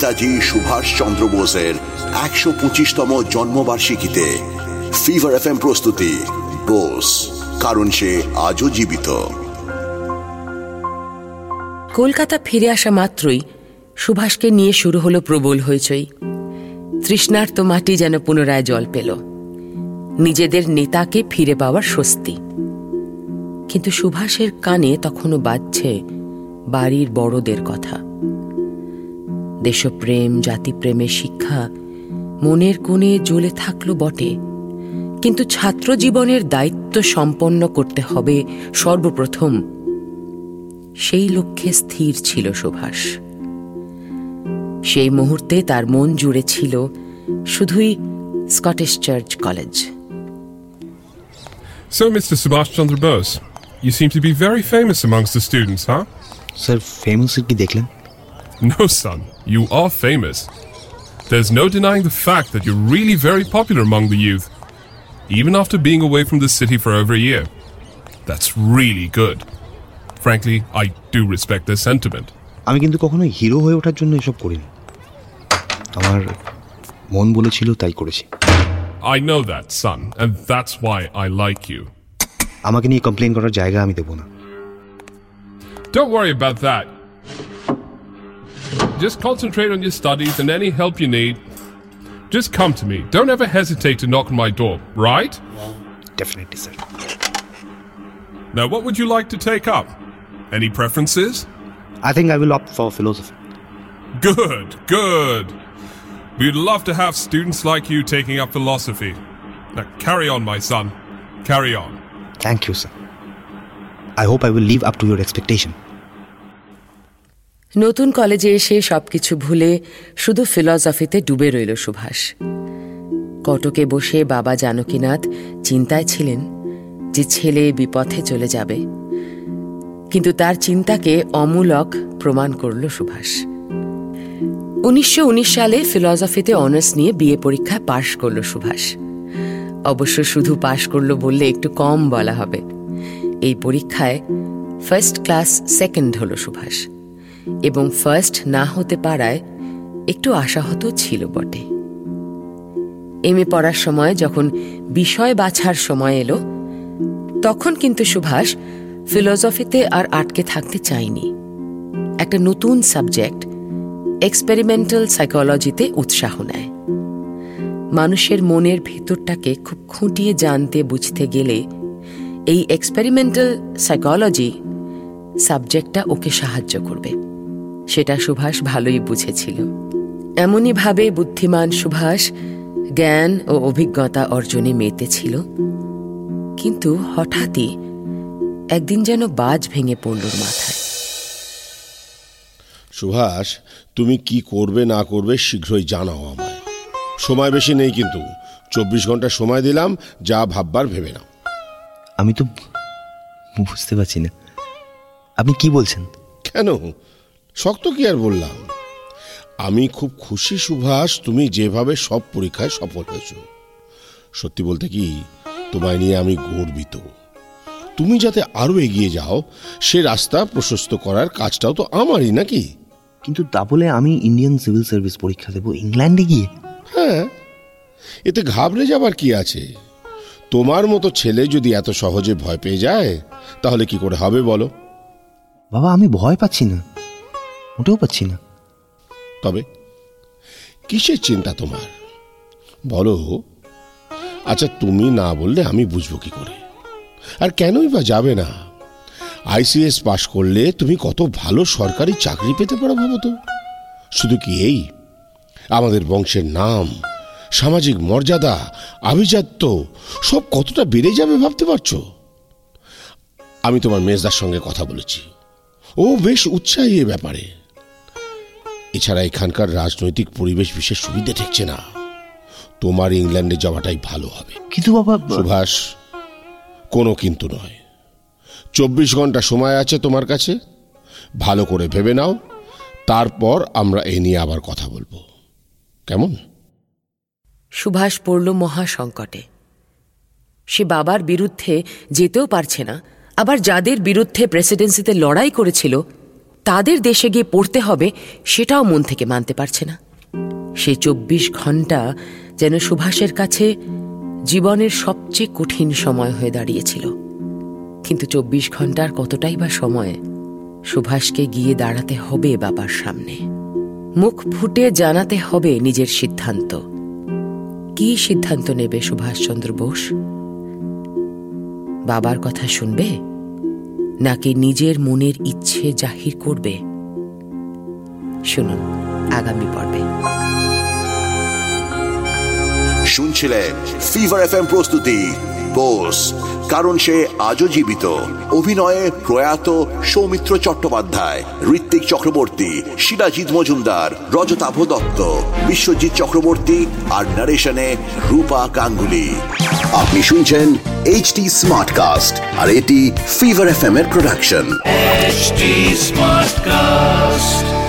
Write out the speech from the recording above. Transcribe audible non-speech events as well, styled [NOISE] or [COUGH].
নেতাজি সুভাষ চন্দ্র বোসের একশো পঁচিশতম জন্মবার্ষিকীতে ফিভার এফ প্রস্তুতি, বোস, কারণ সে আজও জীবিত। কলকাতা ফিরে আসা মাত্রই সুভাষকে নিয়ে শুরু হলো প্রবল হইচই। তৃষ্ণার্ত মাটি যেন পুনরায় জল পেল। নিজেদের নেতাকে ফিরে পাওয়ার স্বস্তি। কিন্তু সুভাষের কানে তখনও বাজছে বাড়ির বড়দের কথা। দেশপ্রেম জাতিপ্রেমের শিক্ষা মনের কোণে জ্বলে থাকল বটে কিন্তু ছাত্র জীবনের দায়িত্ব সম্পন্ন করতে হবে সর্বপ্রথম সেই লক্ষ্যে স্থির ছিল সুভাষ সেই মুহূর্তে তার মন জুড়ে ছিল শুধুই Scottish Church College So, Mr. Subhash Chandra Bose, you seem to be very famous amongst the students, huh? Sir ফেমাসের কি দেখলেন [LAUGHS] No, son, you are famous. There's no denying the fact that you're really very popular among the youth, even after being away from the city for over a year. That's really good. Frankly, I do respect their sentiment. আমি কিন্তু কখনো hero হয়ে ওঠার জন্য এসব করিনি আমার মন বলেছিল তাই করেছি I know that, son, and that's why I like you. আমাকে নিয়ে কমপ্লেন করার জায়গা আমি দেবো না Don't worry about that. Just concentrate on your studies and any help you need. Just come to me. Don't ever hesitate to knock on my door, right? Definitely, sir. Now, what would you like to take up? Any preferences? I think I will opt for philosophy. Good, good. We'd love to have students like you taking up philosophy. Now, carry on, my son. Carry on. Thank you, sir. I hope I will live up to your expectation. নতুন কলেজে এসে সবকিছু ভুলে শুধু ফিলসফিতে ডুবে রইল সুভাষ। কটকে বসে বাবা জানকীনাথ চিন্তায় ছিলেন যে ছেলে বিপথে চলে যাবে। কিন্তু তার চিন্তাকে অমূলক প্রমাণ করল সুভাষ। উনিশশো উনিশ সালে ফিলসফিতে অনার্স নিয়ে বিয়ে পরীক্ষায় পাশ করল সুভাষ। অবশ্য শুধু পাশ করল বললে একটু কম বলা হবে। এই পরীক্ষায় ফার্স্ট ক্লাস সেকেন্ড হল সুভাষ। এবং ফার্স্ট না হতে পারায় একটু আশাহত ছিল বটে। এম এ পড়ার সময় যখন বিষয় বাছার সময় এলো, তখন কিন্তু সুভাষ ফিলসফিতে আর আটকে থাকতে চায়নি। একটা নতুন সাবজেক্ট এক্সপেরিমেন্টাল সাইকোলজিতে উৎসাহ নেয়। মানুষের মনের ভেতরটাকে খুব খুঁটিয়ে জানতে বুঝতে গেলে এই এক্সপেরিমেন্টাল সাইকোলজি সাবজেক্টটা ওকে সাহায্য করবে। সেটা সুভাষ ভালোই বুঝেছিল। এমনই ভাবে বুদ্ধিমান সুভাষ জ্ঞান ও অভিজ্ঞতা অর্জনে মেতেছিল কিন্তু হঠাৎই একদিন যেন বাজ ভেঙে পড়ল মাথায়। সুভাষ তুমি কি করবে না করবে শীঘ্রই জানাও আমায়। সময় বেশি নেই কিন্তু। চব্বিশ ঘণ্টা সময় দিলাম যা ভাববার ভেবে নাও। আমি তো বুঝতে পারছি না। আপনি কি বলছেন? কেন? শক্ত কি আর বললাম? আমি খুব খুশি সুভাষ তুমি যেভাবে সব পরীক্ষায় সফল হয়েছ। সত্যি বলতে কি তোমায় নিয়ে আমি গর্বিত। তুমি যাতে আরও এগিয়ে যাও সে রাস্তা প্রশস্ত করার কাজটাও তো আমারই নাকি? কিন্তু তা বলে আমি ইন্ডিয়ান সিভিল সার্ভিস পরীক্ষা দেবো ইংল্যান্ডে গিয়ে? হ্যাঁ এতে ঘাবড়ে যাবার কি আছে? তোমার মতো ছেলে যদি এত সহজে ভয় পেয়ে যায় তাহলে কি করে হবে বলো? বাবা আমি ভয় পাচ্ছি না। মোটেও পাচ্ছি না। তবে কিসের চিন্তা তোমার? বলো। আচ্ছা তুমি না বললে আমি বুঝব কি করে? আর কেনই বা যাবে না? আইসিএস পাশ করলে তুমি কত ভালো সরকারি চাকরি পেতে পারো ভাবো তো। শুধু কি এই? আমাদের বংশের নাম, সামাজিক মর্যাদা, আভিজাত্য, সব কতটা বেড়ে যাবে ভাবতে পারছ? আমি তোমার মেজদার সঙ্গে কথা বলেছি। ও বেশ উৎসাহী এ ব্যাপারে। এছাড়া এখানকার রাজনৈতিক পরিবেশ বিশেষ সুবিধে ঠেকছে না। তোমার ইংল্যান্ডে যাওয়াটাই ভালো হবে। কিন্তু বাবা সুভাষ কোনো কিন্তু নয়। চব্বিশ ঘণ্টা সময় আছে তোমার কাছে? ভালো করে ভেবে নাও। তারপর আমরা এ নিয়ে আবার কথা বলব। কেমন? সুভাষ পড়ল মহা সংকটে সে বাবার বিরুদ্ধে যেতেও পারছে না। আবার যাদের বিরুদ্ধে প্রেসিডেন্সিতে লড়াই করেছিল তাদের দেশে গিয়ে পড়তে হবে, সেটাও মন থেকে মানতে পারছে না। সে চব্বিশ ঘণ্টা যেন সুভাষের কাছে জীবনের সবচেয়ে কঠিন সময় হয়ে দাঁড়িয়েছিল। কিন্তু চব্বিশ ঘণ্টার কতটাই বা সময় সুভাষকে গিয়ে দাঁড়াতে হবে বাবার সামনে। মুখ ফুটে জানাতে হবে নিজের সিদ্ধান্ত। কি সিদ্ধান্ত নেবে সুভাষচন্দ্র বোস? বাবার কথা শুনবে? নাকি নিজের মনের ইচ্ছে জাহির করবে? শুনুন, আগামী পর্বে। শুনছিলেন ফিভার এফ প্রস্তুতি বোস কারণ সে আজও জীবিত। অভিনয়ে প্রয়াত সৌমিত্র চট্টোপাধ্যায়, ঋত্বিক চক্রবর্তী শিলাজিৎ মজুমদার, রজতাভ দত্ত, বিশ্বজিৎ চক্রবর্তী আর নারেশনে রূপা গাঙ্গুলি আপনি শুনছেন এইচ টি স্মার্ট কাস্ট আর এটি ফিভার এফ এম এর প্রোডাকশন স্মার্ট কাস্ট